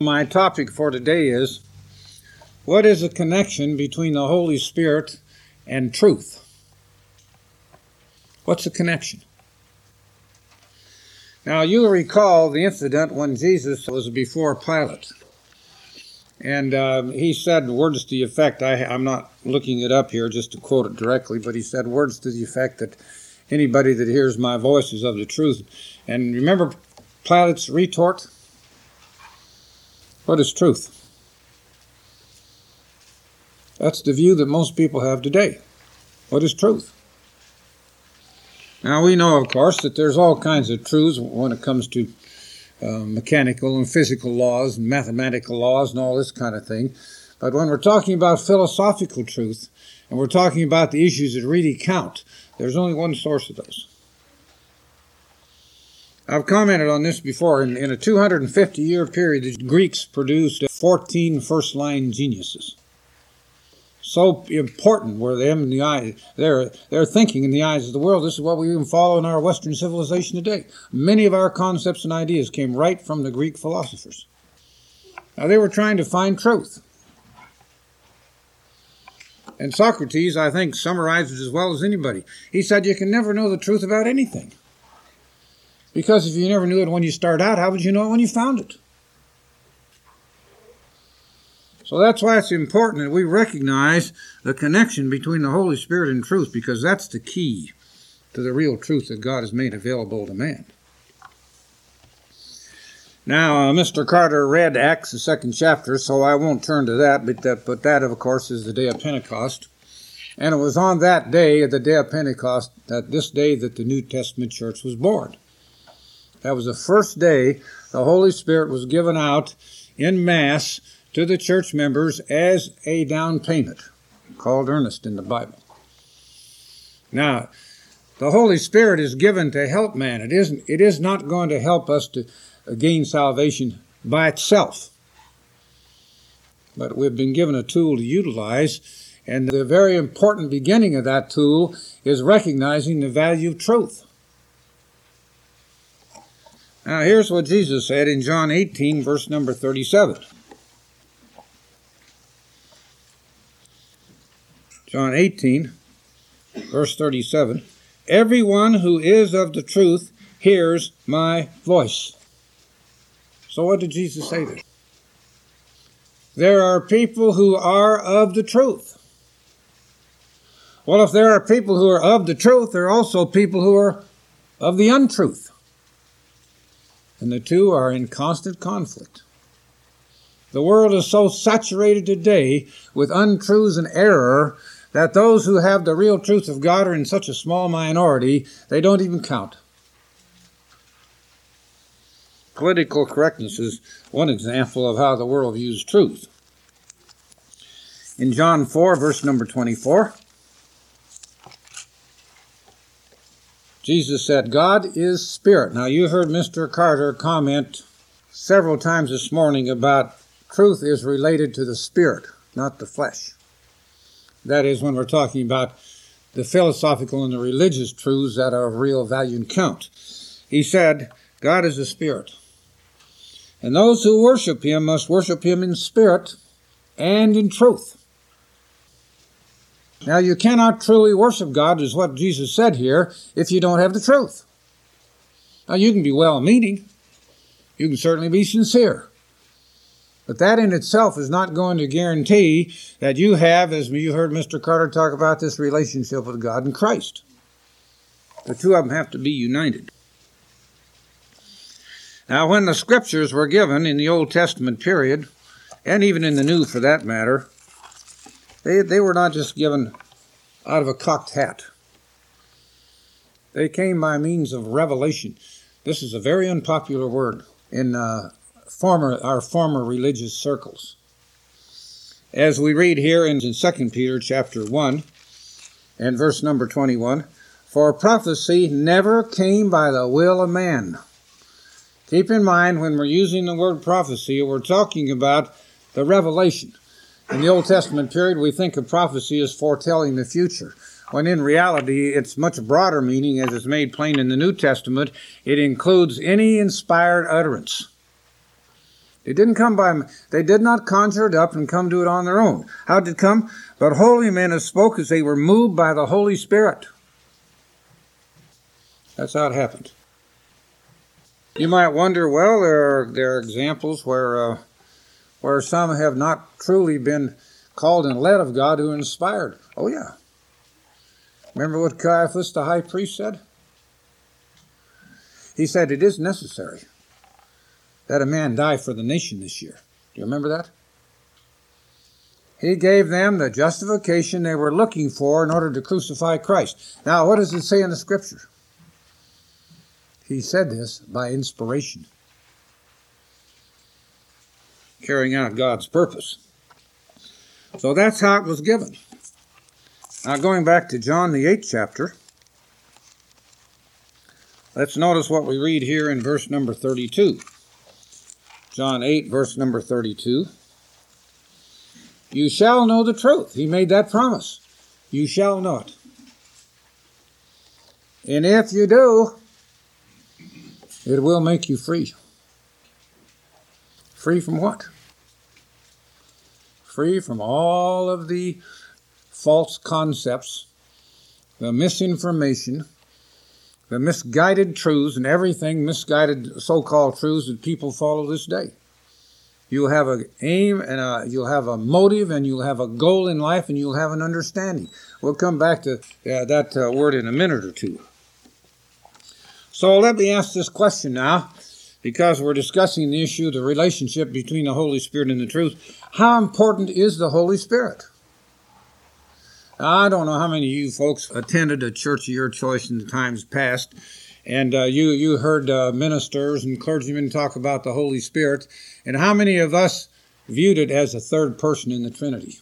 My topic for today is what is the connection between the Holy Spirit and truth? What's the connection? Now, you'll recall the incident when Jesus was before Pilate. And uh, he said words to the effect, I, I'm not looking it up here just to quote it directly, but he said words to the effect that anybody that hears my voice is of the truth. And remember Pilate's retort? What is truth? That's the view that most people have today. What is truth? Now, we know, of course, that there's all kinds of truths when it comes to uh, mechanical and physical laws and mathematical laws and all this kind of thing. But when we're talking about philosophical truth and we're talking about the issues that really count, there's only one source of those. I've commented on this before. In, in a 250 year period, the Greeks produced 14 first line geniuses. So important were them in the eyes, their, their thinking in the eyes of the world. This is what we even follow in our Western civilization today. Many of our concepts and ideas came right from the Greek philosophers. Now, they were trying to find truth. And Socrates, I think, summarizes as well as anybody. He said, You can never know the truth about anything. Because if you never knew it when you start out, how would you know it when you found it? So that's why it's important that we recognize the connection between the Holy Spirit and truth, because that's the key to the real truth that God has made available to man. Now, uh, Mr. Carter read Acts, the second chapter, so I won't turn to that, but that, but that, of course, is the day of Pentecost. And it was on that day, the day of Pentecost, that this day that the New Testament church was born. That was the first day the Holy Spirit was given out in Mass to the church members as a down payment, called earnest in the Bible. Now, the Holy Spirit is given to help man. It isn't. It is not going to help us to gain salvation by itself. But we've been given a tool to utilize, and the very important beginning of that tool is recognizing the value of truth. Now, here's what Jesus said in John 18, verse number 37. John 18, verse 37. Everyone who is of the truth hears my voice. So, what did Jesus say there? There are people who are of the truth. Well, if there are people who are of the truth, there are also people who are of the untruth and the two are in constant conflict. The world is so saturated today with untruths and error that those who have the real truth of God are in such a small minority, they don't even count. Political correctness is one example of how the world views truth. In John 4, verse number 24, Jesus said, God is spirit. Now, you heard Mr. Carter comment several times this morning about truth is related to the spirit, not the flesh. That is, when we're talking about the philosophical and the religious truths that are of real value and count. He said, God is a spirit. And those who worship him must worship him in spirit and in truth. Now, you cannot truly worship God, is what Jesus said here, if you don't have the truth. Now, you can be well meaning, you can certainly be sincere. But that in itself is not going to guarantee that you have, as you heard Mr. Carter talk about, this relationship with God and Christ. The two of them have to be united. Now, when the scriptures were given in the Old Testament period, and even in the New for that matter, they, they were not just given out of a cocked hat. They came by means of revelation. This is a very unpopular word in uh, former our former religious circles. As we read here in 2 Peter chapter 1 and verse number 21, for prophecy never came by the will of man. Keep in mind when we're using the word prophecy, we're talking about the revelation. In the Old Testament period, we think of prophecy as foretelling the future, when in reality, it's much broader meaning, as is made plain in the New Testament. It includes any inspired utterance. It didn't come by, they did not conjure it up and come to it on their own. How did it come? But holy men have spoke as they were moved by the Holy Spirit. That's how it happened. You might wonder, well, there are, there are examples where, uh, where some have not truly been called and led of God who inspired. Oh, yeah. Remember what Caiaphas the high priest said? He said, It is necessary that a man die for the nation this year. Do you remember that? He gave them the justification they were looking for in order to crucify Christ. Now, what does it say in the scripture? He said this by inspiration, carrying out God's purpose. So that's how it was given. Now, going back to John, the eighth chapter, let's notice what we read here in verse number 32. John 8, verse number 32. You shall know the truth. He made that promise. You shall know it. And if you do, it will make you free. Free from what? Free from all of the false concepts, the misinformation, the misguided truths and everything misguided so-called truths that people follow this day. You'll have an aim and a, you'll have a motive and you'll have a goal in life and you'll have an understanding. We'll come back to uh, that uh, word in a minute or two. So let me ask this question now, because we're discussing the issue, the relationship between the Holy Spirit and the truth. How important is the Holy Spirit? I don't know how many of you folks attended a church of your choice in the times past, and uh, you you heard uh, ministers and clergymen talk about the Holy Spirit, and how many of us viewed it as a third person in the Trinity?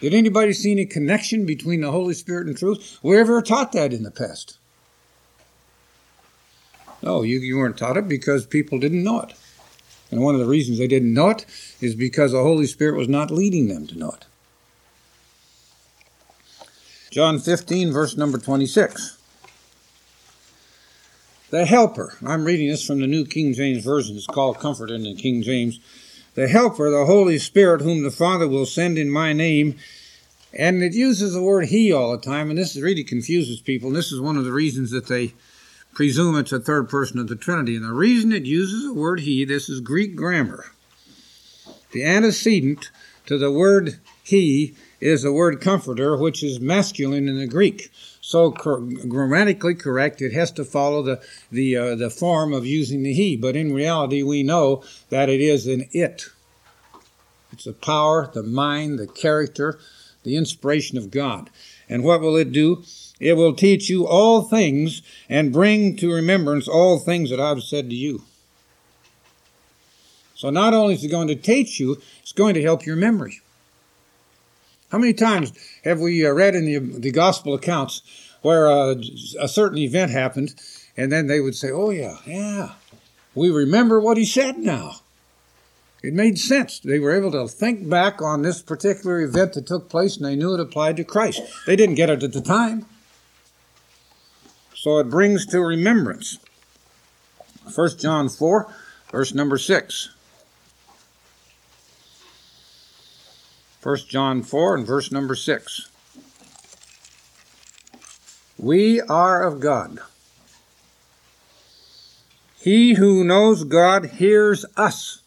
Did anybody see any connection between the Holy Spirit and truth? Were ever taught that in the past? No, you, you weren't taught it because people didn't know it. And one of the reasons they didn't know it is because the Holy Spirit was not leading them to know it. John 15, verse number 26. The Helper. I'm reading this from the New King James Version. It's called Comfort in the King James. The Helper, the Holy Spirit, whom the Father will send in my name. And it uses the word He all the time, and this really confuses people. And this is one of the reasons that they presume it's a third person of the Trinity. And the reason it uses the word He, this is Greek grammar. The antecedent to the word He is the word comforter, which is masculine in the Greek. So cor- grammatically correct, it has to follow the the uh, the form of using the he. But in reality, we know that it is an it. It's the power, the mind, the character, the inspiration of God. And what will it do? It will teach you all things and bring to remembrance all things that I've said to you. So not only is it going to teach you, it's going to help your memory. How many times have we uh, read in the, the gospel accounts where uh, a certain event happened, and then they would say, Oh, yeah, yeah, we remember what he said now. It made sense. They were able to think back on this particular event that took place, and they knew it applied to Christ. They didn't get it at the time. So it brings to remembrance. 1 John 4, verse number 6. 1 John 4 and verse number 6. We are of God. He who knows God hears us.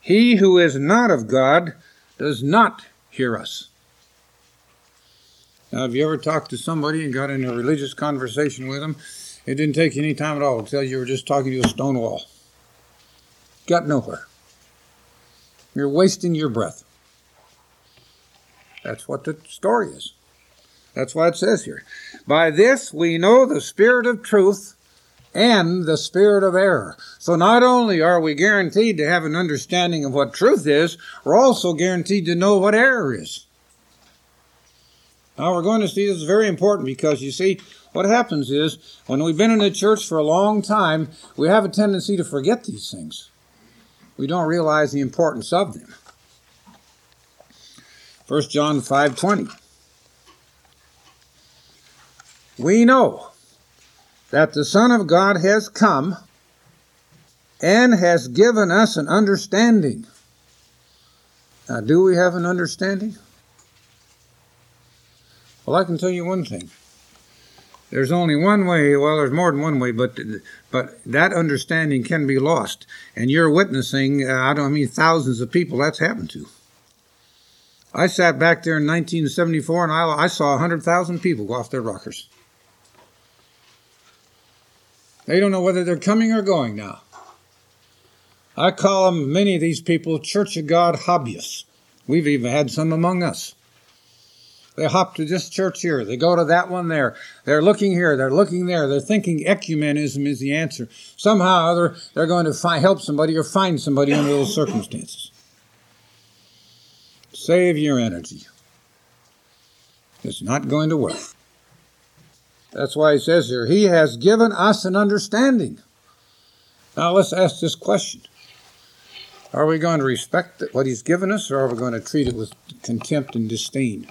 He who is not of God does not hear us. Have you ever talked to somebody and got in a religious conversation with them? It didn't take you any time at all until you were just talking to a stone wall. Got nowhere. You're wasting your breath. That's what the story is. That's why it says here. By this we know the spirit of truth and the spirit of error. So not only are we guaranteed to have an understanding of what truth is, we're also guaranteed to know what error is. Now we're going to see this is very important because you see, what happens is when we've been in the church for a long time, we have a tendency to forget these things we don't realize the importance of them. 1 John 5:20 We know that the Son of God has come and has given us an understanding. Now, do we have an understanding? Well, I can tell you one thing. There's only one way, well, there's more than one way, but but that understanding can be lost. And you're witnessing, uh, I don't mean thousands of people that's happened to. I sat back there in 1974 and I, I saw 100,000 people go off their rockers. They don't know whether they're coming or going now. I call them, many of these people, Church of God hobbyists. We've even had some among us. They hop to this church here. They go to that one there. They're looking here. They're looking there. They're thinking ecumenism is the answer. Somehow or other, they're going to find, help somebody or find somebody under those circumstances. Save your energy. It's not going to work. That's why he says here, He has given us an understanding. Now let's ask this question Are we going to respect what He's given us, or are we going to treat it with contempt and disdain?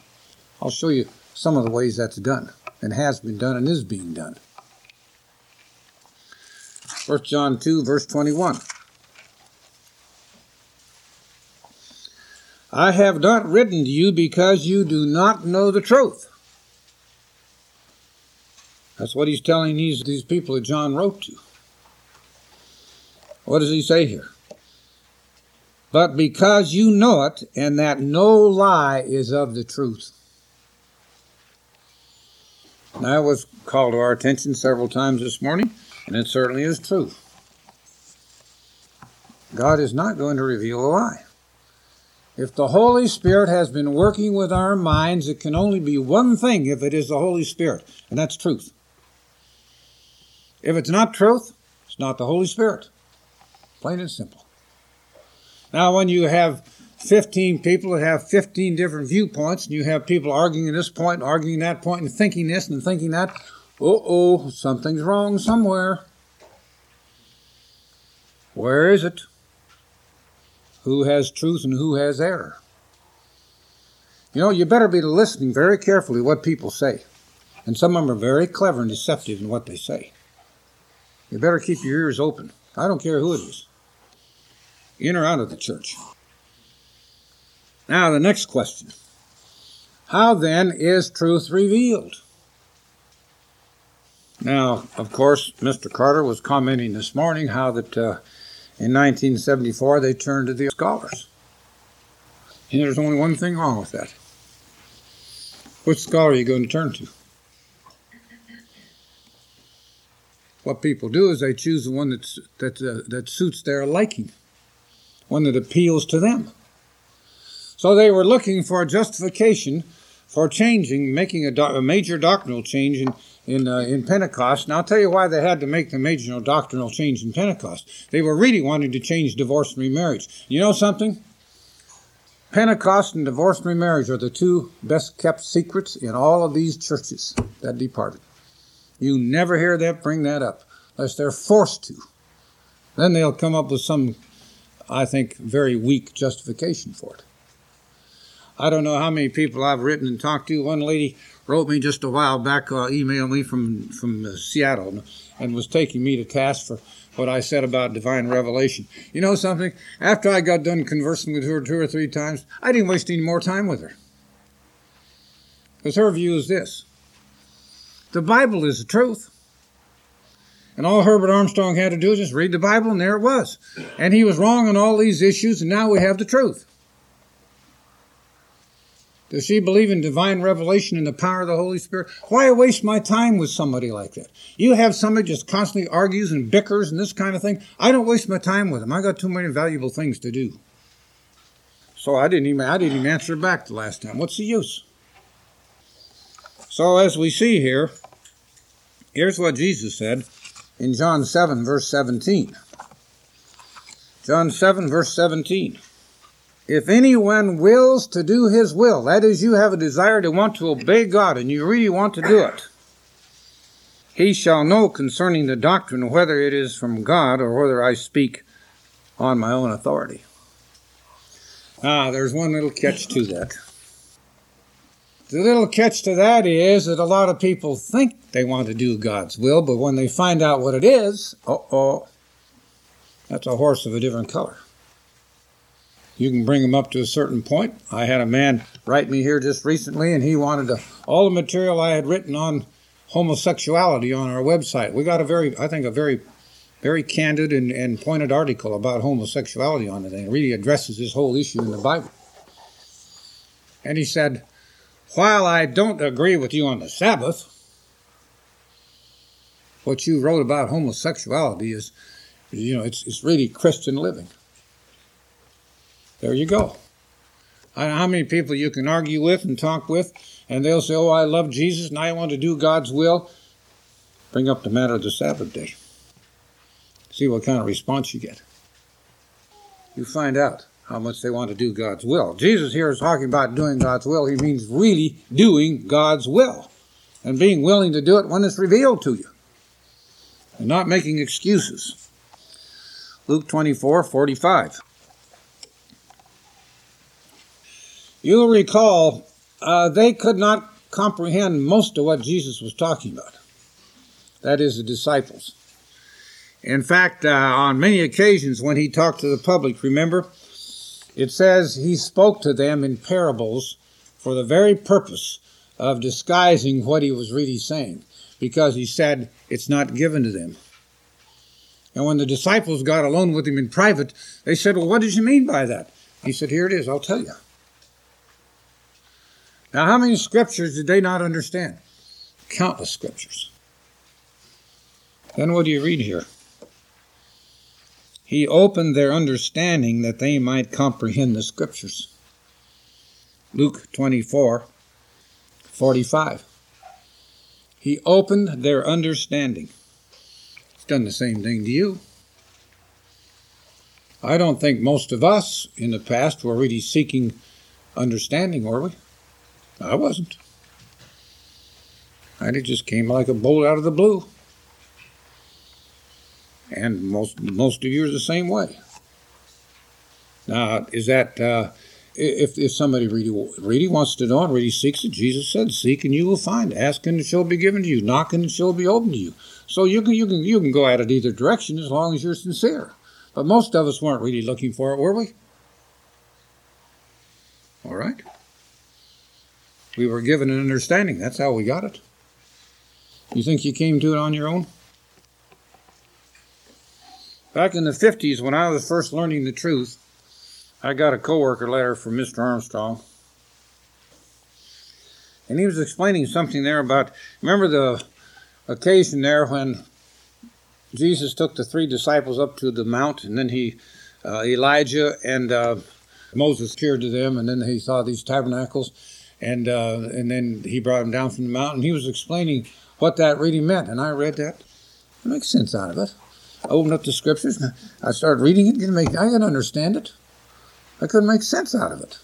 I'll show you some of the ways that's done, and has been done, and is being done. 1 John 2, verse 21. I have not written to you because you do not know the truth that's what he's telling these, these people that John wrote to. What does he say here? But because you know it, and that no lie is of the truth. That was called to our attention several times this morning, and it certainly is true. God is not going to reveal a lie. If the Holy Spirit has been working with our minds, it can only be one thing if it is the Holy Spirit, and that's truth. If it's not truth, it's not the Holy Spirit. Plain and simple. Now, when you have 15 people that have 15 different viewpoints, and you have people arguing this point, arguing that point, and thinking this and thinking that, uh oh, something's wrong somewhere. Where is it? Who has truth and who has error? You know, you better be listening very carefully what people say. And some of them are very clever and deceptive in what they say. You better keep your ears open. I don't care who it is, in or out of the church. Now, the next question How then is truth revealed? Now, of course, Mr. Carter was commenting this morning how that uh, in 1974 they turned to the scholars. And there's only one thing wrong with that. Which scholar are you going to turn to? what people do is they choose the one that's, that, uh, that suits their liking, one that appeals to them. So they were looking for a justification for changing, making a, do- a major doctrinal change in, in, uh, in Pentecost. And I'll tell you why they had to make the major doctrinal change in Pentecost. They were really wanting to change divorce and remarriage. You know something? Pentecost and divorce and remarriage are the two best kept secrets in all of these churches that departed. You never hear them bring that up unless they're forced to. Then they'll come up with some, I think, very weak justification for it. I don't know how many people I've written and talked to. One lady wrote me just a while back, uh, emailed me from from uh, Seattle, and was taking me to task for what I said about divine revelation. You know something? After I got done conversing with her two or three times, I didn't waste any more time with her. Because her view is this the Bible is the truth. And all Herbert Armstrong had to do was just read the Bible, and there it was. And he was wrong on all these issues, and now we have the truth. Does she believe in divine revelation and the power of the Holy Spirit? Why waste my time with somebody like that? You have somebody just constantly argues and bickers and this kind of thing. I don't waste my time with them. I got too many valuable things to do. So I didn't even I didn't even answer back the last time. What's the use? So as we see here, Here's what Jesus said in John 7, verse 17. John 7, verse 17. If anyone wills to do his will, that is, you have a desire to want to obey God and you really want to do it, he shall know concerning the doctrine whether it is from God or whether I speak on my own authority. Ah, there's one little catch to that. The little catch to that is that a lot of people think they want to do God's will, but when they find out what it is, uh oh. That's a horse of a different color. You can bring them up to a certain point. I had a man write me here just recently, and he wanted to, all the material I had written on homosexuality on our website. We got a very, I think, a very, very candid and, and pointed article about homosexuality on it, and it really addresses this whole issue in the Bible. And he said, While I don't agree with you on the Sabbath, what you wrote about homosexuality is, you know, it's, it's really Christian living. There you go. I know how many people you can argue with and talk with, and they'll say, Oh, I love Jesus and I want to do God's will. Bring up the matter of the Sabbath day. See what kind of response you get. You find out how much they want to do God's will. Jesus here is talking about doing God's will. He means really doing God's will and being willing to do it when it's revealed to you and not making excuses. Luke 24 45. You'll recall uh, they could not comprehend most of what Jesus was talking about. That is, the disciples. In fact, uh, on many occasions when he talked to the public, remember, it says he spoke to them in parables for the very purpose of disguising what he was really saying, because he said it's not given to them. And when the disciples got alone with him in private, they said, Well, what did you mean by that? He said, Here it is, I'll tell you. Now, how many scriptures did they not understand? Countless scriptures. Then what do you read here? He opened their understanding that they might comprehend the scriptures. Luke 24 45. He opened their understanding. He's done the same thing to you. I don't think most of us in the past were really seeking understanding, were we? I wasn't. And it just came like a bolt out of the blue. And most most of you are the same way. Now, is that uh, if if somebody really really wants to know and really seeks it? Jesus said, "Seek and you will find; ask and it shall be given to you; knock and it shall be opened to you." So you can you can you can go at it either direction as long as you're sincere. But most of us weren't really looking for it, were we? All right. We were given an understanding. That's how we got it. You think you came to it on your own? Back in the 50s, when I was first learning the truth, I got a coworker letter from Mr. Armstrong. And he was explaining something there about, remember the occasion there when Jesus took the three disciples up to the mount, and then he, uh, Elijah and uh, Moses appeared to them, and then he saw these tabernacles and uh, and then he brought him down from the mountain. He was explaining what that really meant, and I read that. It makes sense out of it. I opened up the scriptures and I started reading it. Didn't make I didn't understand it. I couldn't make sense out of it.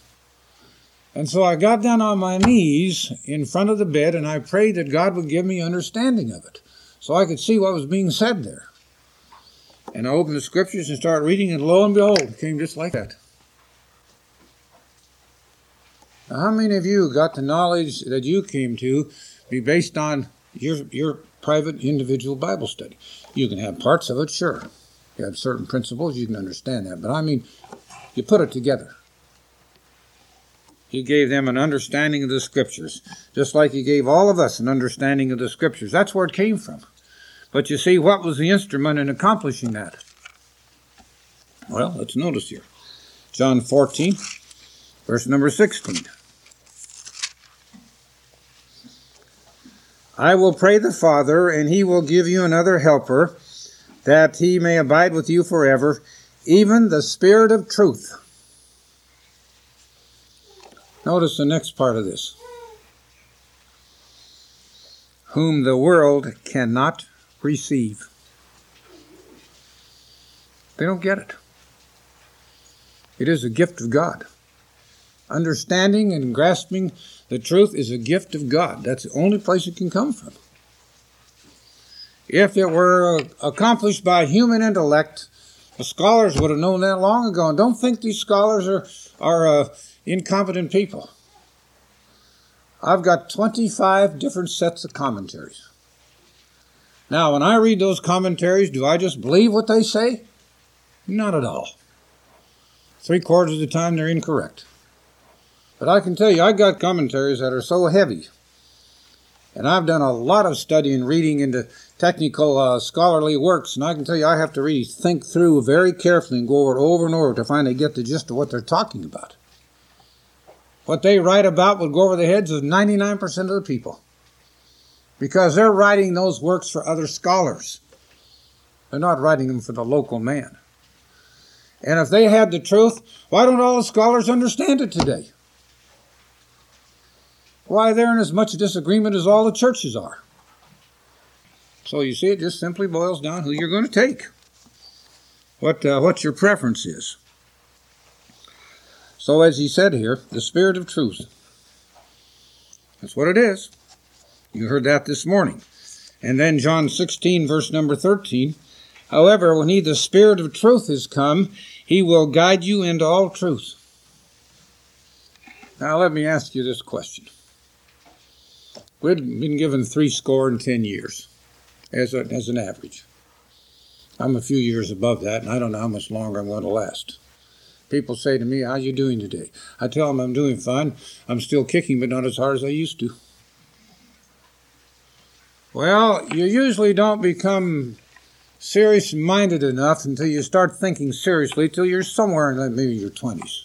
And so I got down on my knees in front of the bed and I prayed that God would give me understanding of it, so I could see what was being said there. And I opened the scriptures and started reading, and lo and behold, it came just like that. Now, how many of you got the knowledge that you came to be based on your your private individual Bible study? You can have parts of it, sure. You have certain principles, you can understand that. But I mean, you put it together. He gave them an understanding of the scriptures, just like he gave all of us an understanding of the scriptures. That's where it came from. But you see, what was the instrument in accomplishing that? Well, let's notice here. John 14, verse number 16. I will pray the Father, and he will give you another helper, that he may abide with you forever, even the Spirit of truth. Notice the next part of this. Whom the world cannot receive. They don't get it. It is a gift of God. Understanding and grasping the truth is a gift of God. That's the only place it can come from. If it were accomplished by human intellect, the scholars would have known that long ago. And don't think these scholars are, are uh, incompetent people. I've got 25 different sets of commentaries. Now, when I read those commentaries, do I just believe what they say? Not at all. Three quarters of the time they're incorrect. But I can tell you, I got commentaries that are so heavy. And I've done a lot of study and reading into technical uh, scholarly works, and I can tell you I have to really think through very carefully and go over it over and over to finally get the gist of what they're talking about. What they write about would go over the heads of 99% of the people because they're writing those works for other scholars. They're not writing them for the local man. And if they had the truth, why don't all the scholars understand it today? Why, they're in as much disagreement as all the churches are. So you see, it just simply boils down who you're going to take, what uh, what your preference is. So, as he said here, the Spirit of truth. That's what it is. You heard that this morning. And then John 16, verse number 13. However, when he, the Spirit of truth, is come, he will guide you into all truth. Now, let me ask you this question. We've been given three score and ten years as, a, as an average. I'm a few years above that, and I don't know how much longer I'm going to last. People say to me, how you doing today? I tell them I'm doing fine. I'm still kicking, but not as hard as I used to. Well, you usually don't become serious minded enough until you start thinking seriously till you're somewhere in maybe your 20s.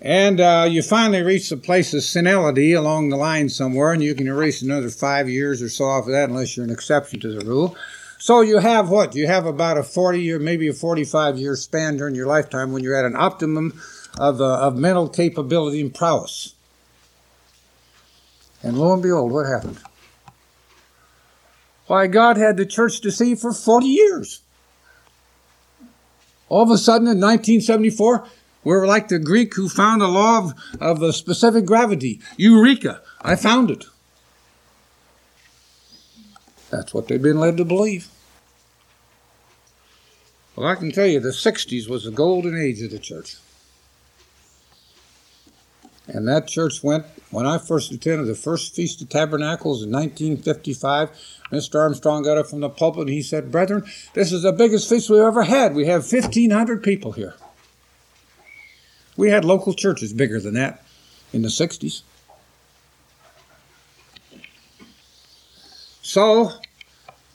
And uh, you finally reach the place of senility along the line somewhere, and you can erase another five years or so off of that unless you're an exception to the rule. So you have what? You have about a 40 year, maybe a 45 year span during your lifetime when you're at an optimum of, uh, of mental capability and prowess. And lo and behold, what happened? Why, God had the church deceived for 40 years. All of a sudden in 1974, we're like the Greek who found the law of, of a specific gravity. Eureka! I found it. That's what they've been led to believe. Well, I can tell you the 60s was the golden age of the church. And that church went, when I first attended the first Feast of Tabernacles in 1955, Mr. Armstrong got up from the pulpit and he said, Brethren, this is the biggest feast we've ever had. We have 1,500 people here. We had local churches bigger than that in the 60s. So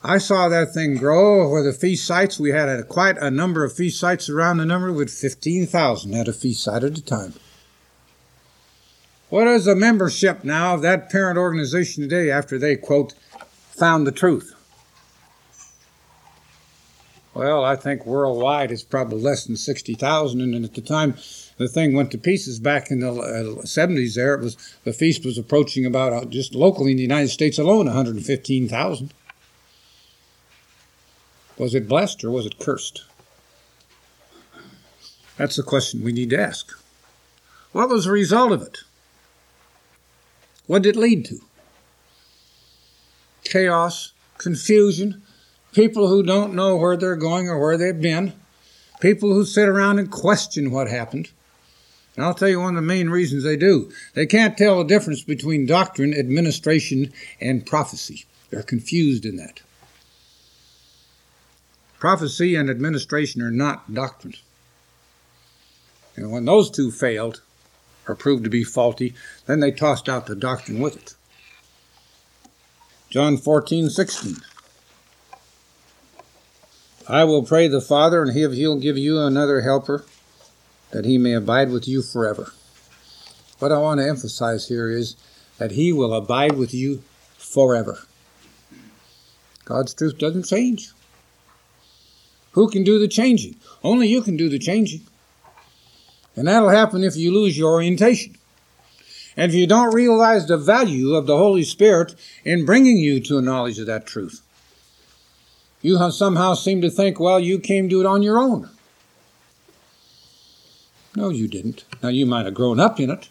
I saw that thing grow where the feast sites, we had a, quite a number of feast sites around the number with 15,000 at a feast site at a time. What is the membership now of that parent organization today after they, quote, found the truth? Well, I think worldwide it's probably less than 60,000. And at the time the thing went to pieces back in the uh, 70s, there it was the feast was approaching about uh, just locally in the United States alone 115,000. Was it blessed or was it cursed? That's the question we need to ask. What was the result of it? What did it lead to? Chaos, confusion, people who don't know where they're going or where they've been, people who sit around and question what happened. And I'll tell you one of the main reasons they do. They can't tell the difference between doctrine, administration, and prophecy. They're confused in that. Prophecy and administration are not doctrine. And when those two failed, or proved to be faulty, then they tossed out the doctrine with it. John 14, 16. I will pray the Father, and he'll give you another helper, that he may abide with you forever. What I want to emphasize here is that he will abide with you forever. God's truth doesn't change. Who can do the changing? Only you can do the changing. And that'll happen if you lose your orientation. And if you don't realize the value of the Holy Spirit in bringing you to a knowledge of that truth. You somehow seem to think, well, you came to it on your own. No, you didn't. Now, you might have grown up in it.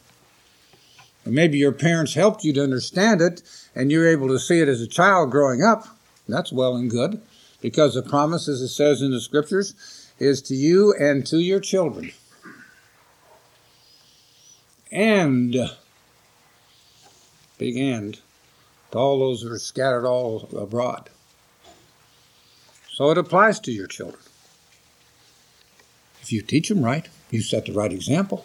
Or maybe your parents helped you to understand it, and you're able to see it as a child growing up. That's well and good, because the promise, as it says in the scriptures, is to you and to your children and big end to all those who are scattered all abroad. So it applies to your children. If you teach them right, you set the right example.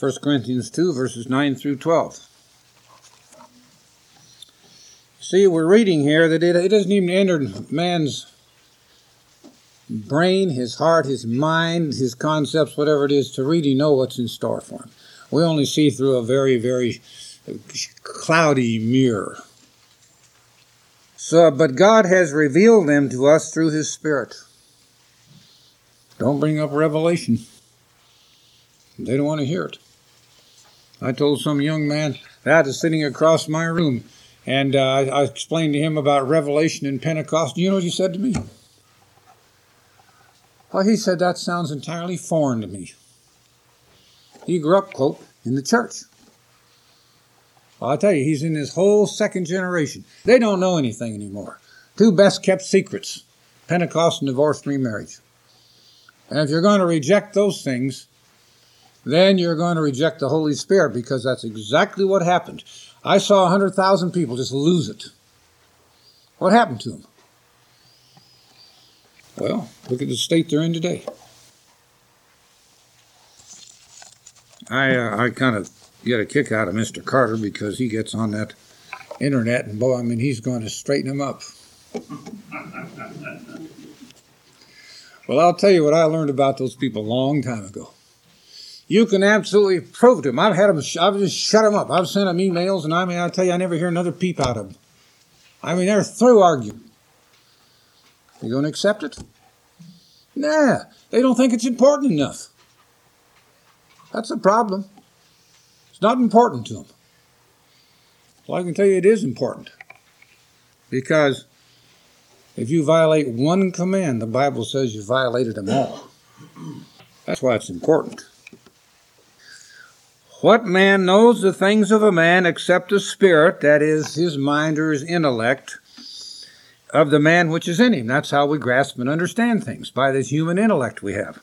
1 Corinthians 2, verses 9 through 12. See, we're reading here that it, it doesn't even enter man's brain, his heart, his mind, his concepts, whatever it is, to really know what's in store for him. We only see through a very, very cloudy mirror. So, but God has revealed them to us through His Spirit. Don't bring up Revelation. They don't want to hear it. I told some young man that is sitting across my room, and uh, I explained to him about Revelation and Pentecost. Do You know what he said to me? Well, he said that sounds entirely foreign to me. He grew up, quote, in the church. Well, I'll tell you, he's in his whole second generation. They don't know anything anymore. Two best kept secrets Pentecost and divorce remarriage. And if you're going to reject those things, then you're going to reject the Holy Spirit because that's exactly what happened. I saw 100,000 people just lose it. What happened to them? Well, look at the state they're in today. I uh, I kind of get a kick out of Mr. Carter because he gets on that internet and boy, I mean, he's going to straighten them up. well, I'll tell you what I learned about those people a long time ago. You can absolutely prove to them. I've had them. I've just shut them up. I've sent them emails, and I mean, I tell you, I never hear another peep out of them. I mean, they're through arguing. You going to accept it? Nah, they don't think it's important enough. That's the problem. It's not important to them. Well, I can tell you it is important. Because if you violate one command, the Bible says you violated them all. That's why it's important. What man knows the things of a man except the spirit, that is, his mind or his intellect, of the man which is in him? That's how we grasp and understand things, by this human intellect we have.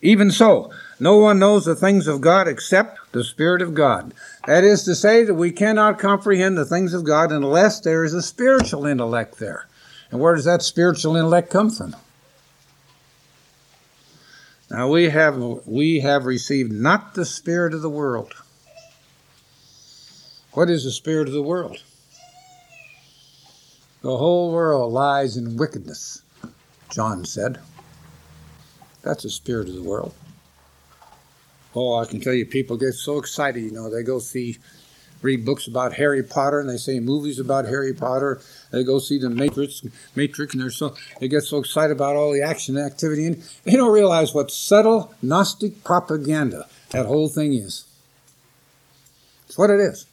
Even so, no one knows the things of God except the Spirit of God. That is to say, that we cannot comprehend the things of God unless there is a spiritual intellect there. And where does that spiritual intellect come from? Now we have we have received not the spirit of the world. What is the spirit of the world? The whole world lies in wickedness, John said. That's the spirit of the world. Oh, I can tell you, people get so excited. You know, they go see, read books about Harry Potter, and they say movies about Harry Potter. They go see the Matrix, Matrix, and they're so they get so excited about all the action and activity, and they don't realize what subtle Gnostic propaganda that whole thing is. It's what it is.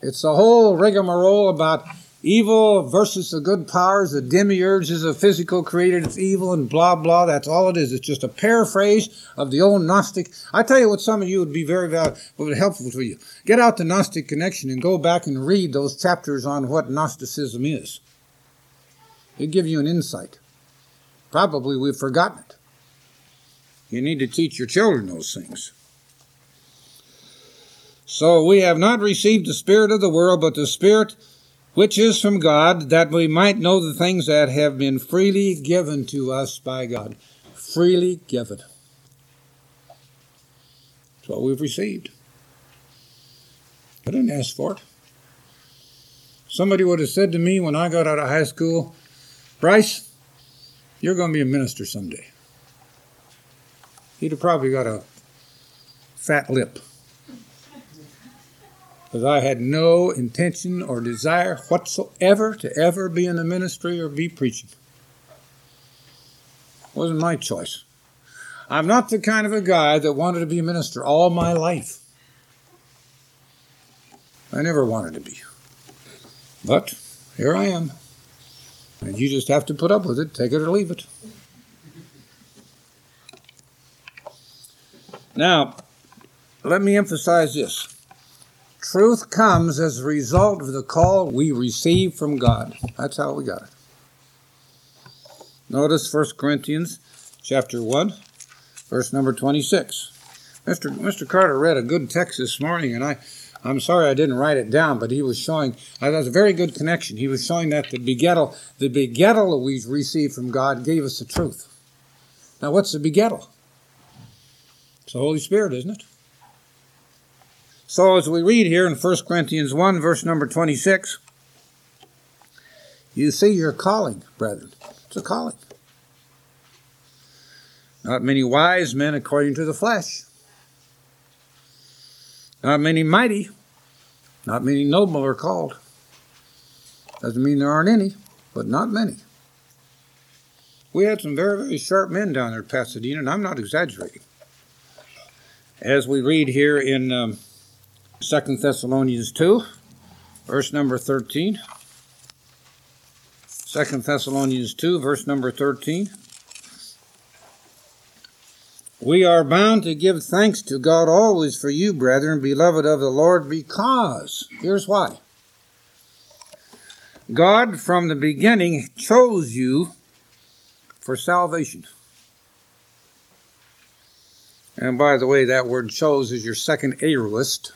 It's a whole rigmarole about Evil versus the good powers, the demiurge is a physical created, it's evil and blah blah. That's all it is. It's just a paraphrase of the old Gnostic. I tell you what, some of you would be very valuable, would helpful for you. Get out the Gnostic connection and go back and read those chapters on what Gnosticism is. It'd give you an insight. Probably we've forgotten it. You need to teach your children those things. So we have not received the Spirit of the world, but the Spirit which is from God, that we might know the things that have been freely given to us by God. Freely given. That's what we've received. I didn't ask for it. Somebody would have said to me when I got out of high school, Bryce, you're going to be a minister someday. He'd have probably got a fat lip because I had no intention or desire whatsoever to ever be in the ministry or be preaching. It wasn't my choice. I'm not the kind of a guy that wanted to be a minister all my life. I never wanted to be. But here I am. And you just have to put up with it, take it or leave it. Now, let me emphasize this. Truth comes as a result of the call we receive from God. That's how we got it. Notice 1 Corinthians chapter 1, verse number 26. Mr. Mr. Carter read a good text this morning, and I, I'm sorry I didn't write it down, but he was showing uh, that's a very good connection. He was showing that the begettal, the begettal we received from God gave us the truth. Now, what's the begettal? It's the Holy Spirit, isn't it? So, as we read here in 1 Corinthians 1, verse number 26, you see your calling, brethren. It's a calling. Not many wise men according to the flesh. Not many mighty. Not many noble are called. Doesn't mean there aren't any, but not many. We had some very, very sharp men down there at Pasadena, and I'm not exaggerating. As we read here in um, 2 Thessalonians 2, verse number 13. 2 Thessalonians 2, verse number 13. We are bound to give thanks to God always for you, brethren, beloved of the Lord, because, here's why. God from the beginning chose you for salvation. And by the way, that word chose is your second aorist,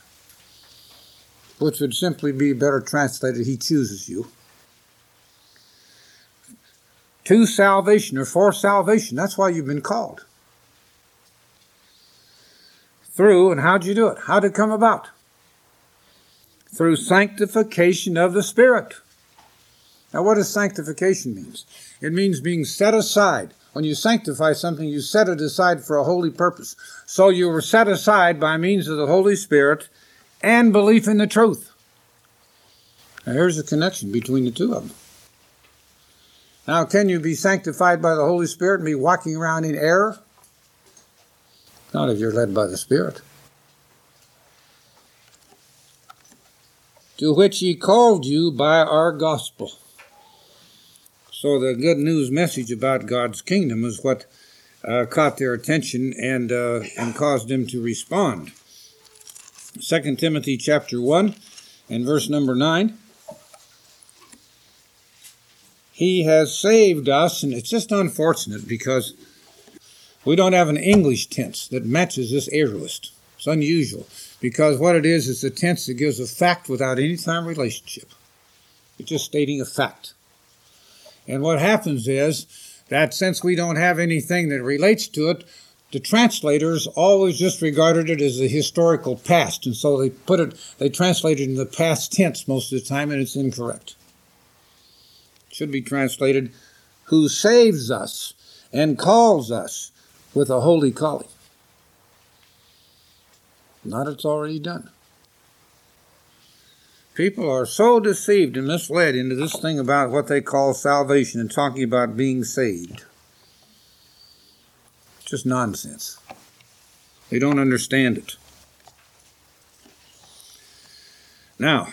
which would simply be better translated, He chooses you. To salvation or for salvation. That's why you've been called through, and how'd you do it? How'd it come about? Through sanctification of the Spirit. Now, what does sanctification mean? It means being set aside. When you sanctify something, you set it aside for a holy purpose. So you were set aside by means of the Holy Spirit and belief in the truth. Now, here's the connection between the two of them. Now, can you be sanctified by the Holy Spirit and be walking around in error? Not if you're led by the Spirit. To which he called you by our gospel. So the good news message about God's kingdom is what uh, caught their attention and uh, and caused them to respond. 2 Timothy chapter 1 and verse number 9. He has saved us, and it's just unfortunate because we don't have an English tense that matches this aorist. It's unusual because what it is is a tense that gives a fact without any time relationship. It's just stating a fact. And what happens is that since we don't have anything that relates to it, the translators always just regarded it as a historical past, and so they put it, they translated it in the past tense most of the time, and it's incorrect. It should be translated, who saves us and calls us with a holy calling. Not it's already done. People are so deceived and misled into this thing about what they call salvation and talking about being saved. Just nonsense. They don't understand it. Now,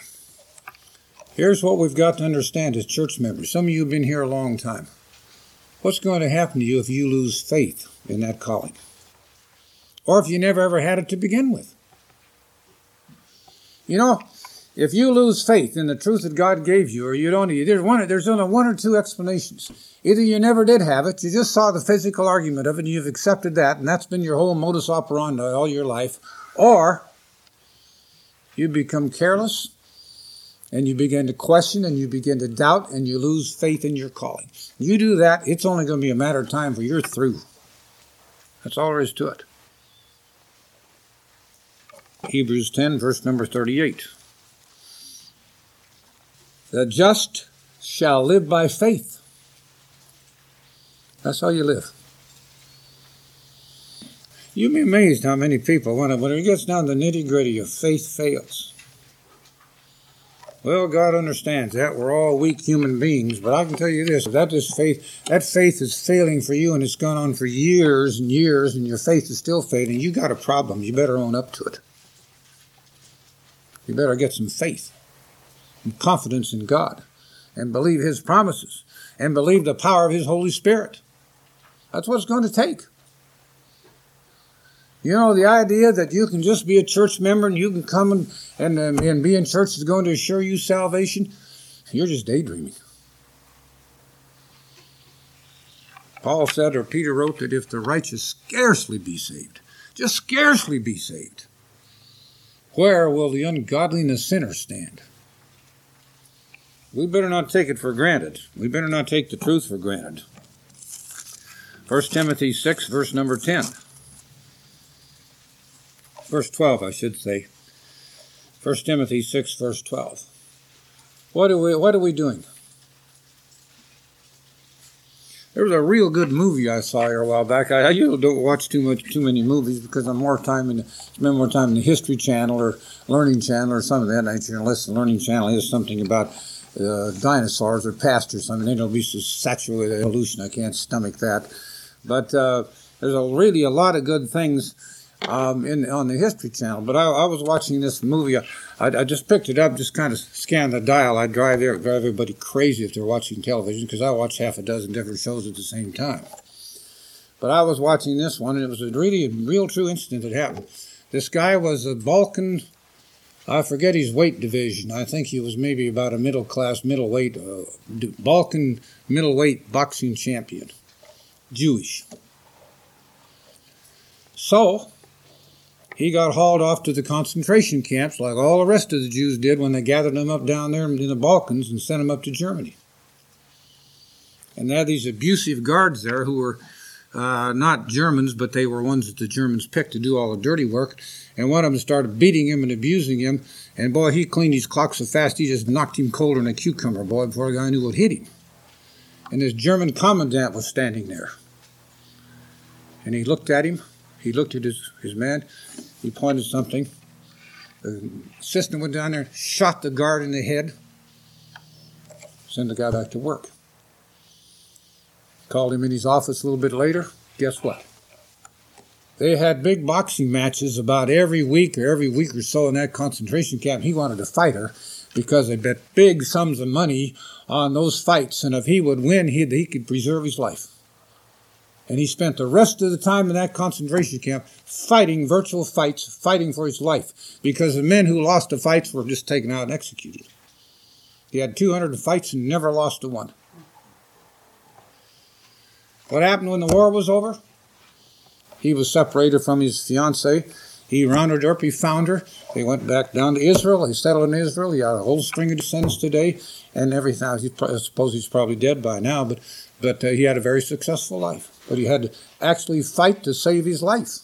here's what we've got to understand as church members. Some of you have been here a long time. What's going to happen to you if you lose faith in that calling? Or if you never ever had it to begin with? You know, if you lose faith in the truth that God gave you, or you don't, there's one, there's only one or two explanations. Either you never did have it, you just saw the physical argument of it, and you've accepted that, and that's been your whole modus operandi all your life, or you become careless and you begin to question and you begin to doubt and you lose faith in your calling. You do that, it's only going to be a matter of time for you're through. That's all there is to it. Hebrews 10, verse number 38. The just shall live by faith. That's how you live. You'd be amazed how many people, when it, when it gets down to the nitty gritty, of faith fails. Well, God understands that. We're all weak human beings, but I can tell you this, that this faith that faith is failing for you and it's gone on for years and years and your faith is still failing, you got a problem. You better own up to it. You better get some faith and confidence in God and believe his promises and believe the power of his Holy Spirit. That's what it's going to take. You know, the idea that you can just be a church member and you can come and, and, and be in church is going to assure you salvation, you're just daydreaming. Paul said, or Peter wrote, that if the righteous scarcely be saved, just scarcely be saved, where will the ungodliness sinner stand? We better not take it for granted. We better not take the truth for granted. 1 Timothy 6, verse number 10. Verse 12, I should say. 1 Timothy 6, verse 12. What are we, what are we doing? There was a real good movie I saw here a while back. I, I usually don't watch too much, too many movies because I'm more time in, the, spend more time in the History Channel or Learning Channel or something of that nature. Unless the Learning Channel has something about uh, dinosaurs or past I mean, then it'll be so saturated with evolution. I can't stomach that. But uh, there's a, really a lot of good things um, in on the History Channel. But I, I was watching this movie. I, I, just picked it up, just kind of scanned the dial. I drive drive everybody crazy if they're watching television because I watch half a dozen different shows at the same time. But I was watching this one, and it was a really a real true incident that happened. This guy was a Balkan. I forget his weight division. I think he was maybe about a middle class, middleweight, uh, Balkan middleweight boxing champion, Jewish. So he got hauled off to the concentration camps like all the rest of the Jews did when they gathered them up down there in the Balkans and sent them up to Germany. And they had these abusive guards there who were uh, not Germans, but they were ones that the Germans picked to do all the dirty work. And one of them started beating him and abusing him. And boy, he cleaned his clock so fast he just knocked him colder than a cucumber, boy, before the guy knew what hit him. And this German commandant was standing there. And he looked at him he looked at his, his man. He pointed something. The assistant went down there, shot the guard in the head, sent the guy back to work. Called him in his office a little bit later. Guess what? They had big boxing matches about every week or every week or so in that concentration camp. He wanted to fight her because they bet big sums of money on those fights, and if he would win, he, he could preserve his life. And he spent the rest of the time in that concentration camp fighting virtual fights, fighting for his life, because the men who lost the fights were just taken out and executed. He had 200 fights and never lost a one. What happened when the war was over? He was separated from his fiancee. He rounded her up, he found her. They went back down to Israel. He settled in Israel. He had a whole string of descendants today and everything. I suppose he's probably dead by now, but, but uh, he had a very successful life but he had to actually fight to save his life.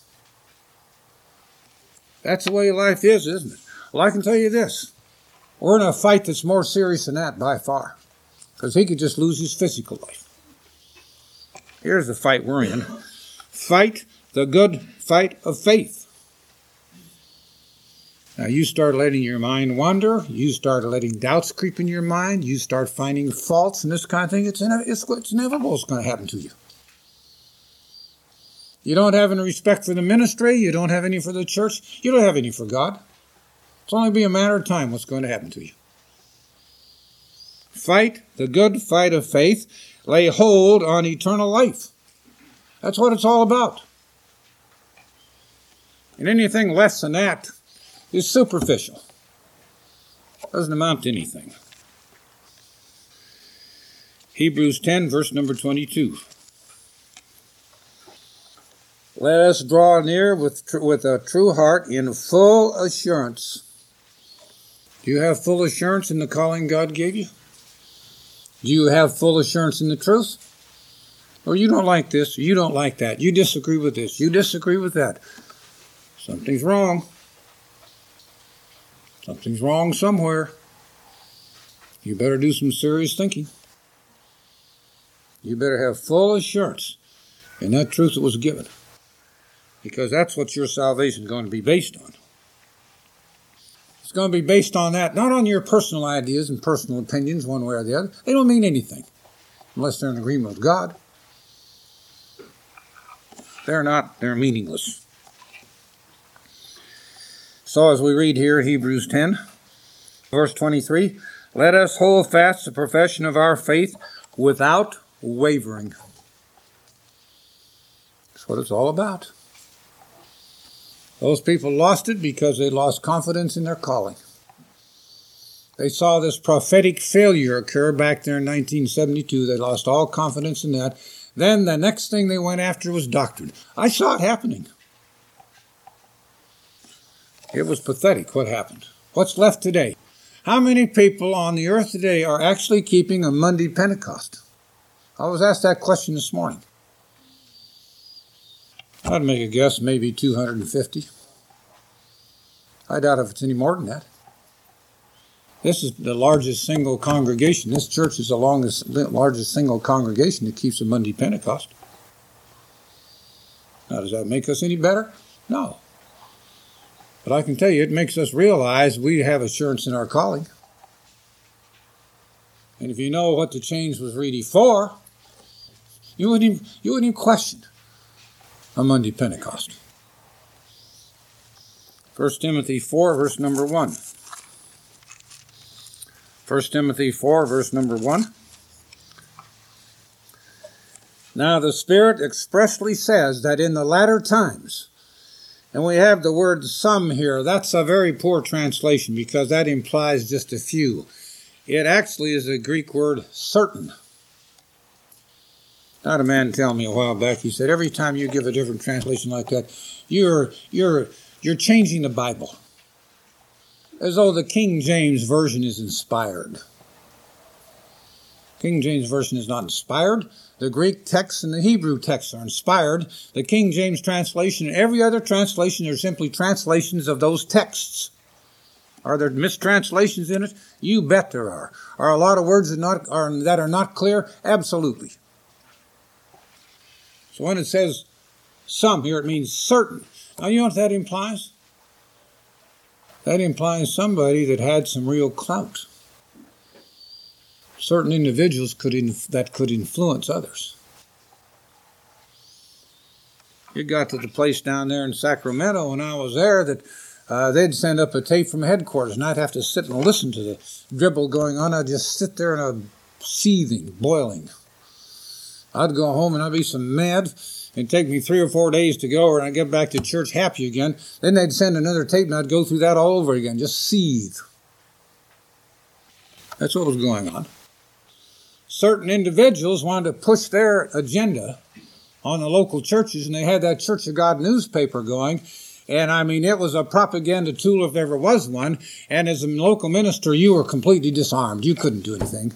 That's the way life is, isn't it? Well, I can tell you this we're in a fight that's more serious than that by far, because he could just lose his physical life. Here's the fight we're in fight the good fight of faith. Now, you start letting your mind wander, you start letting doubts creep in your mind, you start finding faults and this kind of thing, it's, it's, it's inevitable it's going to happen to you. You don't have any respect for the ministry. You don't have any for the church. You don't have any for God. It's only be a matter of time what's going to happen to you. Fight the good fight of faith. Lay hold on eternal life. That's what it's all about. And anything less than that is superficial. Doesn't amount to anything. Hebrews 10, verse number 22. Let us draw near with, tr- with a true heart in full assurance. Do you have full assurance in the calling God gave you? Do you have full assurance in the truth? Or you don't like this, you don't like that, you disagree with this, you disagree with that. Something's wrong. Something's wrong somewhere. You better do some serious thinking. You better have full assurance in that truth that was given because that's what your salvation is going to be based on. It's going to be based on that, not on your personal ideas and personal opinions, one way or the other. They don't mean anything unless they're in agreement with God. They're not, they're meaningless. So, as we read here, Hebrews 10, verse 23, let us hold fast the profession of our faith without wavering. That's what it's all about. Those people lost it because they lost confidence in their calling. They saw this prophetic failure occur back there in 1972. They lost all confidence in that. Then the next thing they went after was doctrine. I saw it happening. It was pathetic what happened. What's left today? How many people on the earth today are actually keeping a Monday Pentecost? I was asked that question this morning. I'd make a guess, maybe 250. I doubt if it's any more than that. This is the largest single congregation. This church is the longest, largest single congregation that keeps a Monday Pentecost. Now, does that make us any better? No. But I can tell you, it makes us realize we have assurance in our calling. And if you know what the change was really for, you wouldn't even, you wouldn't even question a Monday Pentecost. 1 Timothy 4, verse number 1. 1 Timothy 4, verse number 1. Now the Spirit expressly says that in the latter times, and we have the word some here. That's a very poor translation because that implies just a few. It actually is a Greek word certain. I had a man tell me a while back, he said, every time you give a different translation like that, you're you're you're changing the Bible. As though the King James Version is inspired. King James Version is not inspired. The Greek text and the Hebrew text are inspired. The King James translation and every other translation are simply translations of those texts. Are there mistranslations in it? You bet there are. Are a lot of words that, not, are, that are not clear? Absolutely. So when it says some here, it means certain. Now, you know what that implies? That implies somebody that had some real clout certain individuals could inf- that could influence others. It got to the place down there in Sacramento when I was there that uh, they'd send up a tape from headquarters, and I'd have to sit and listen to the dribble going on. I'd just sit there in a seething, boiling. I'd go home and I'd be so mad. It'd take me three or four days to go, and I'd get back to church happy again. Then they'd send another tape, and I'd go through that all over again, just seethe. That's what was going on certain individuals wanted to push their agenda on the local churches, and they had that Church of God newspaper going. And I mean, it was a propaganda tool if there ever was one. And as a local minister, you were completely disarmed. You couldn't do anything.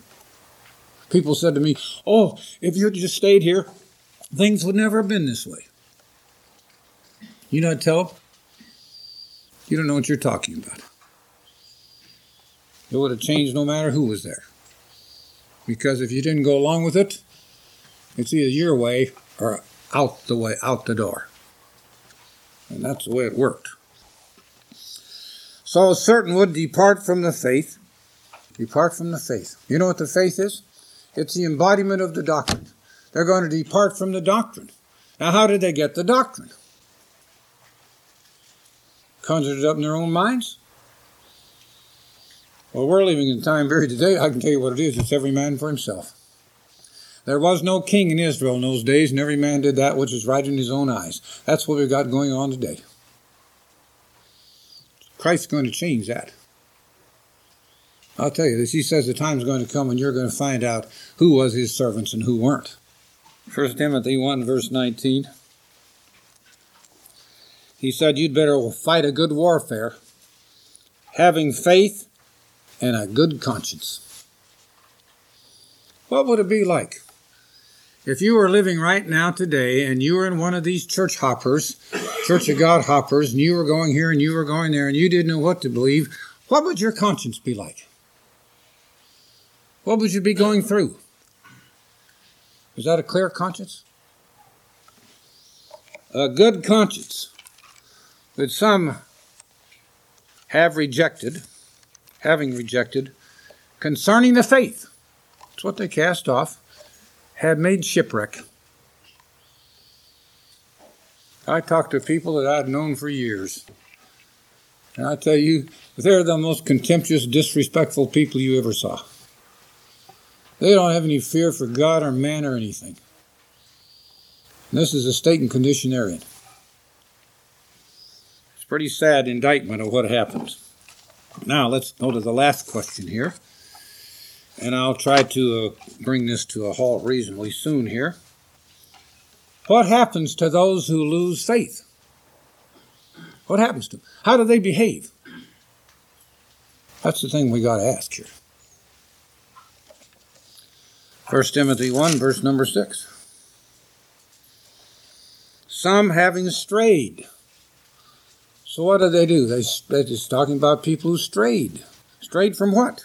People said to me, Oh, if you had just stayed here, things would never have been this way. You know what tell? You don't know what you're talking about. It would have changed no matter who was there. Because if you didn't go along with it, it's either your way or out the way, out the door. And that's the way it worked. So certain would depart from the faith. Depart from the faith. You know what the faith is? It's the embodiment of the doctrine. They're going to depart from the doctrine. Now, how did they get the doctrine? Conjured it up in their own minds? Well, we're living in a time period today. I can tell you what it is. It's every man for himself. There was no king in Israel in those days, and every man did that which was right in his own eyes. That's what we've got going on today. Christ's going to change that. I'll tell you this. He says the time's going to come when you're going to find out who was his servants and who weren't. 1 Timothy 1, verse 19. He said, You'd better fight a good warfare, having faith and a good conscience. What would it be like if you were living right now today and you were in one of these church hoppers, Church of God hoppers, and you were going here and you were going there and you didn't know what to believe? What would your conscience be like? What would you be going through? Is that a clear conscience? A good conscience that some have rejected having rejected, concerning the faith, that's what they cast off, had made shipwreck. I talk to people that I've known for years. And I tell you, they're the most contemptuous, disrespectful people you ever saw. They don't have any fear for God or man or anything. And this is a state and condition they're in. It's a pretty sad indictment of what happens. Now let's go to the last question here. And I'll try to uh, bring this to a halt reasonably soon here. What happens to those who lose faith? What happens to them? How do they behave? That's the thing we got to ask here. 1 Timothy 1, verse number 6. Some having strayed. So what do they do? They, they're just talking about people who strayed. Strayed from what?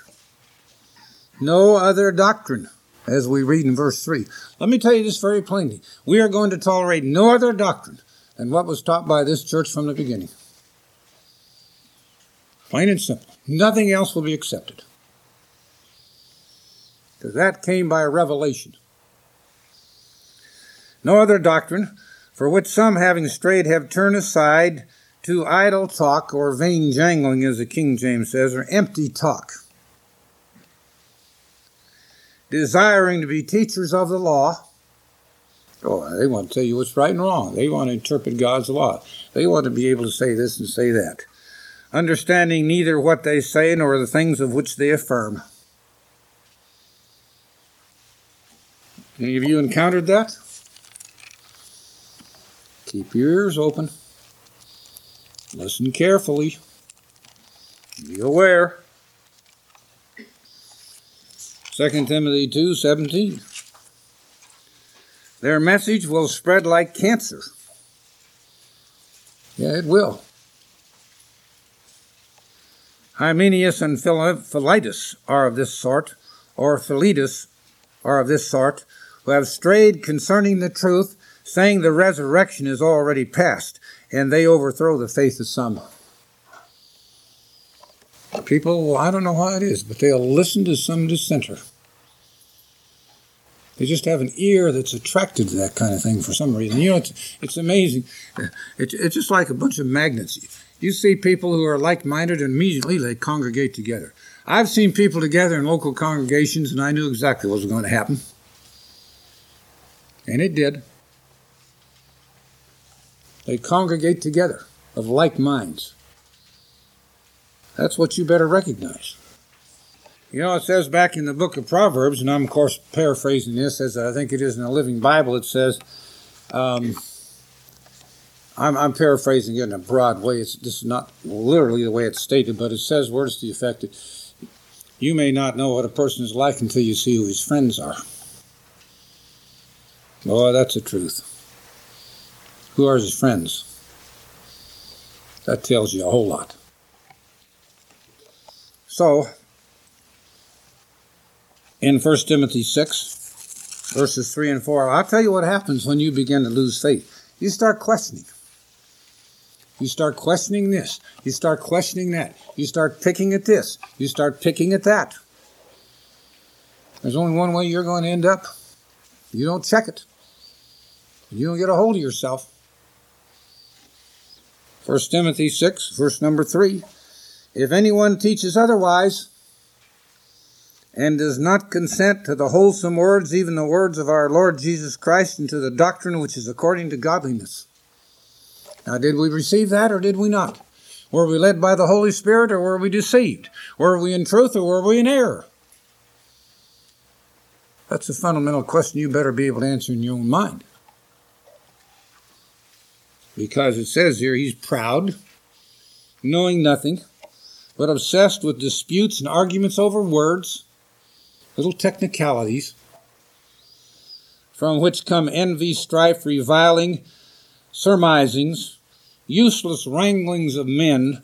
No other doctrine, as we read in verse 3. Let me tell you this very plainly. We are going to tolerate no other doctrine than what was taught by this church from the beginning. Plain and simple. Nothing else will be accepted. Because that came by revelation. No other doctrine, for which some having strayed have turned aside to idle talk or vain jangling, as the King James says, or empty talk. Desiring to be teachers of the law. Oh, they want to tell you what's right and wrong. They want to interpret God's law. They want to be able to say this and say that understanding neither what they say nor the things of which they affirm. Any of you encountered that? Keep your ears open. Listen carefully. Be aware. 2 Timothy 2 17. Their message will spread like cancer. Yeah, it will. Hymenaeus and Philetus are of this sort, or Philetus are of this sort, who have strayed concerning the truth, saying the resurrection is already past, and they overthrow the faith of some. People, I don't know how it is, but they'll listen to some dissenter. They just have an ear that's attracted to that kind of thing for some reason. You know, it's, it's amazing. It's, it's just like a bunch of magnets. You see people who are like minded and immediately they congregate together. I've seen people together in local congregations and I knew exactly what was going to happen. And it did. They congregate together of like minds. That's what you better recognize. You know, it says back in the book of Proverbs, and I'm, of course, paraphrasing this as I think it is in the Living Bible, it says, um, I'm, I'm paraphrasing it in a broad way. It's, this is not literally the way it's stated, but it says words to the effect that you may not know what a person is like until you see who his friends are. Boy, that's the truth. Who are his friends? That tells you a whole lot. So, in 1 Timothy 6, verses 3 and 4, I'll tell you what happens when you begin to lose faith. You start questioning. You start questioning this. You start questioning that. You start picking at this. You start picking at that. There's only one way you're going to end up. You don't check it. You don't get a hold of yourself. 1 Timothy 6, verse number 3. If anyone teaches otherwise and does not consent to the wholesome words, even the words of our Lord Jesus Christ, and to the doctrine which is according to godliness, now, did we receive that or did we not? Were we led by the Holy Spirit or were we deceived? Were we in truth or were we in error? That's a fundamental question you better be able to answer in your own mind. Because it says here he's proud, knowing nothing, but obsessed with disputes and arguments over words, little technicalities, from which come envy, strife, reviling, surmisings, useless wranglings of men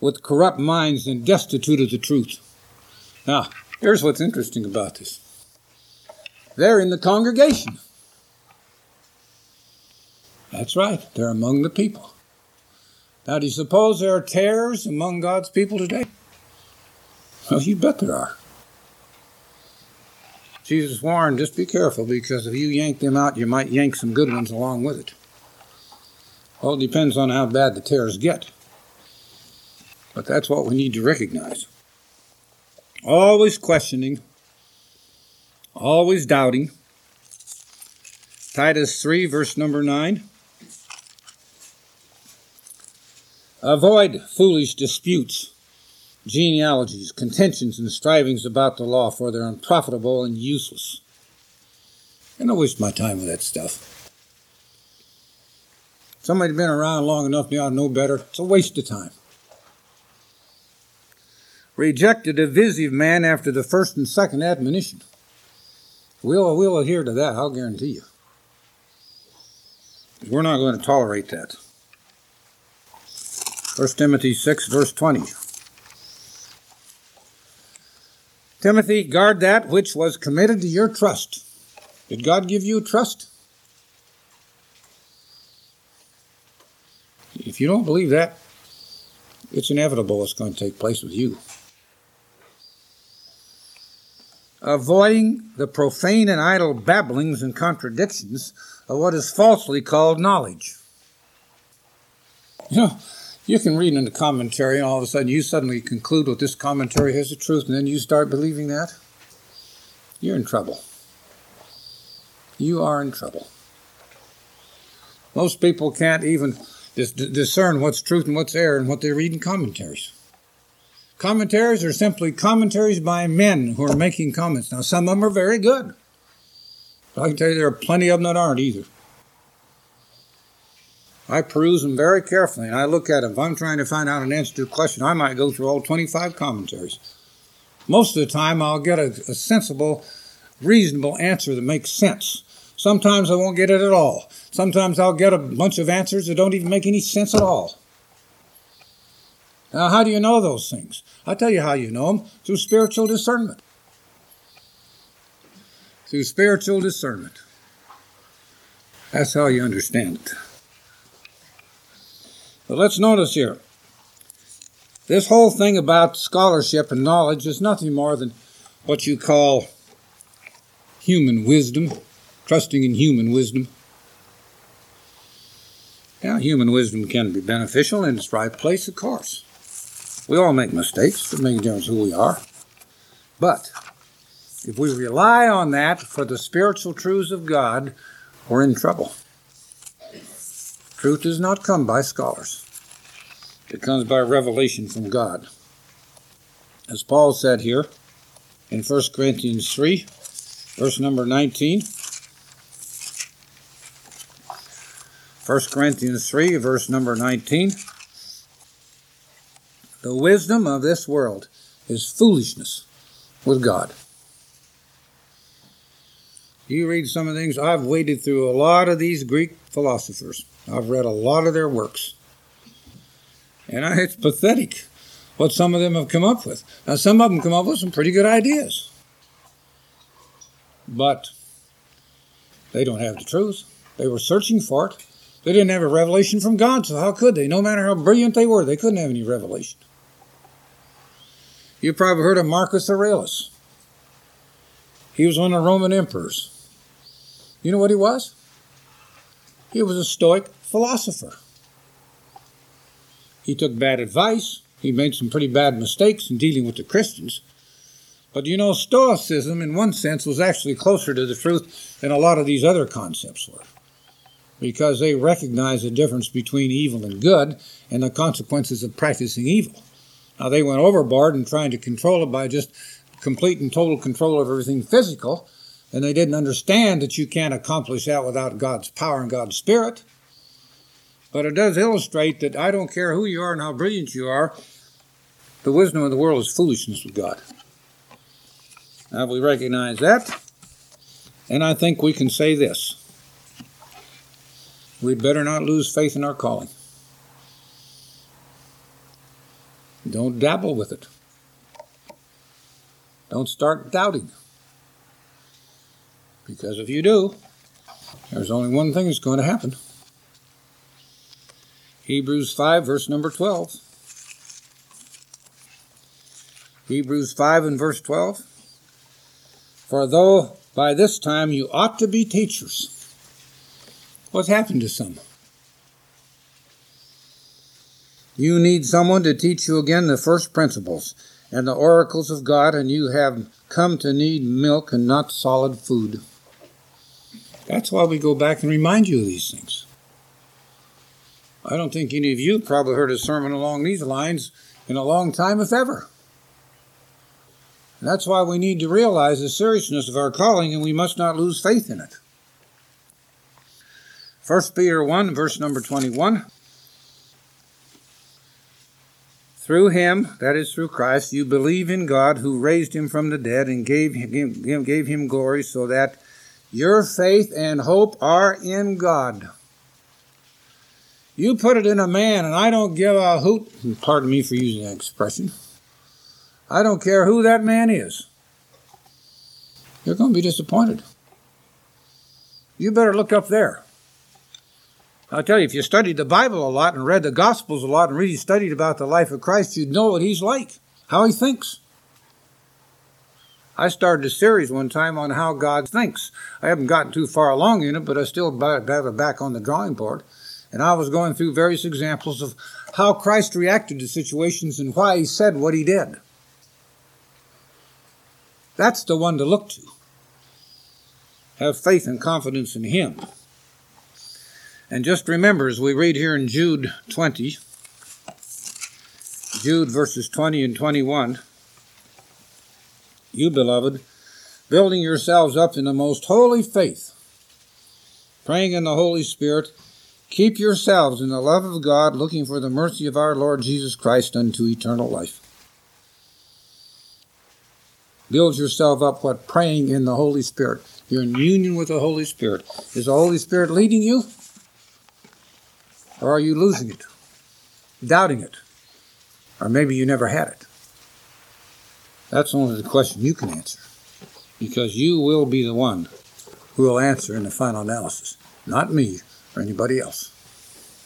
with corrupt minds and destitute of the truth. Now, here's what's interesting about this they're in the congregation. That's right, they're among the people. Now, do you suppose there are tares among God's people today? Well, you bet there are. Jesus warned, just be careful because if you yank them out, you might yank some good ones along with it. Well, it depends on how bad the tares get. But that's what we need to recognize. Always questioning, always doubting. Titus 3, verse number 9. Avoid foolish disputes, genealogies, contentions, and strivings about the law, for they're unprofitable and useless. I don't waste my time with that stuff. Somebody's been around long enough, ought to know better. It's a waste of time. Reject a divisive man after the first and second admonition. We'll, we'll adhere to that, I'll guarantee you. We're not going to tolerate that. 1 Timothy 6, verse 20. Timothy, guard that which was committed to your trust. Did God give you trust? If you don't believe that, it's inevitable it's going to take place with you. Avoiding the profane and idle babblings and contradictions of what is falsely called knowledge. You know, you can read in the commentary and all of a sudden you suddenly conclude what this commentary has the truth and then you start believing that. You're in trouble. You are in trouble. Most people can't even discern what's truth and what's error in what they read in commentaries. Commentaries are simply commentaries by men who are making comments. Now, some of them are very good. But I can tell you there are plenty of them that aren't either. I peruse them very carefully and I look at them. If I'm trying to find out an answer to a question, I might go through all 25 commentaries. Most of the time, I'll get a, a sensible, reasonable answer that makes sense. Sometimes I won't get it at all. Sometimes I'll get a bunch of answers that don't even make any sense at all. Now, how do you know those things? I'll tell you how you know them through spiritual discernment. Through spiritual discernment. That's how you understand it. But let's notice here this whole thing about scholarship and knowledge is nothing more than what you call human wisdom, trusting in human wisdom. Yeah, human wisdom can be beneficial in its right place, of course. We all make mistakes, it makes a difference who we are. But if we rely on that for the spiritual truths of God, we're in trouble. Truth does not come by scholars. It comes by revelation from God. As Paul said here in 1 Corinthians 3, verse number 19. 1 Corinthians 3, verse number 19. The wisdom of this world is foolishness with God. You read some of the things, I've waded through a lot of these Greek philosophers. I've read a lot of their works. And I, it's pathetic what some of them have come up with. Now, some of them come up with some pretty good ideas. But they don't have the truth. They were searching for it. They didn't have a revelation from God, so how could they? No matter how brilliant they were, they couldn't have any revelation. You've probably heard of Marcus Aurelius. He was one of the Roman emperors. You know what he was? He was a Stoic philosopher. He took bad advice. He made some pretty bad mistakes in dealing with the Christians. But you know, Stoicism, in one sense, was actually closer to the truth than a lot of these other concepts were. Because they recognized the difference between evil and good and the consequences of practicing evil. Now, they went overboard in trying to control it by just complete and total control of everything physical, and they didn't understand that you can't accomplish that without God's power and God's Spirit. But it does illustrate that I don't care who you are and how brilliant you are, the wisdom of the world is foolishness with God. Now we recognize that, and I think we can say this. We'd better not lose faith in our calling. Don't dabble with it. Don't start doubting. Because if you do, there's only one thing that's going to happen. Hebrews 5, verse number 12. Hebrews 5 and verse 12. For though by this time you ought to be teachers, what's happened to some? You need someone to teach you again the first principles and the oracles of God, and you have come to need milk and not solid food. That's why we go back and remind you of these things. I don't think any of you probably heard a sermon along these lines in a long time, if ever. And that's why we need to realize the seriousness of our calling and we must not lose faith in it. 1 Peter 1, verse number 21. Through him, that is through Christ, you believe in God who raised him from the dead and gave him, gave him glory so that your faith and hope are in God. You put it in a man, and I don't give a hoot, pardon me for using that expression. I don't care who that man is. You're going to be disappointed. You better look up there. I'll tell you, if you studied the Bible a lot and read the Gospels a lot and really studied about the life of Christ, you'd know what he's like, how he thinks. I started a series one time on how God thinks. I haven't gotten too far along in it, but I still have it back on the drawing board. And I was going through various examples of how Christ reacted to situations and why he said what he did. That's the one to look to. Have faith and confidence in him. And just remember, as we read here in Jude 20, Jude verses 20 and 21, you, beloved, building yourselves up in the most holy faith, praying in the Holy Spirit, keep yourselves in the love of God, looking for the mercy of our Lord Jesus Christ unto eternal life. Build yourself up what? Praying in the Holy Spirit. You're in union with the Holy Spirit. Is the Holy Spirit leading you? Or are you losing it? Doubting it? Or maybe you never had it? That's only the question you can answer. Because you will be the one who will answer in the final analysis, not me or anybody else.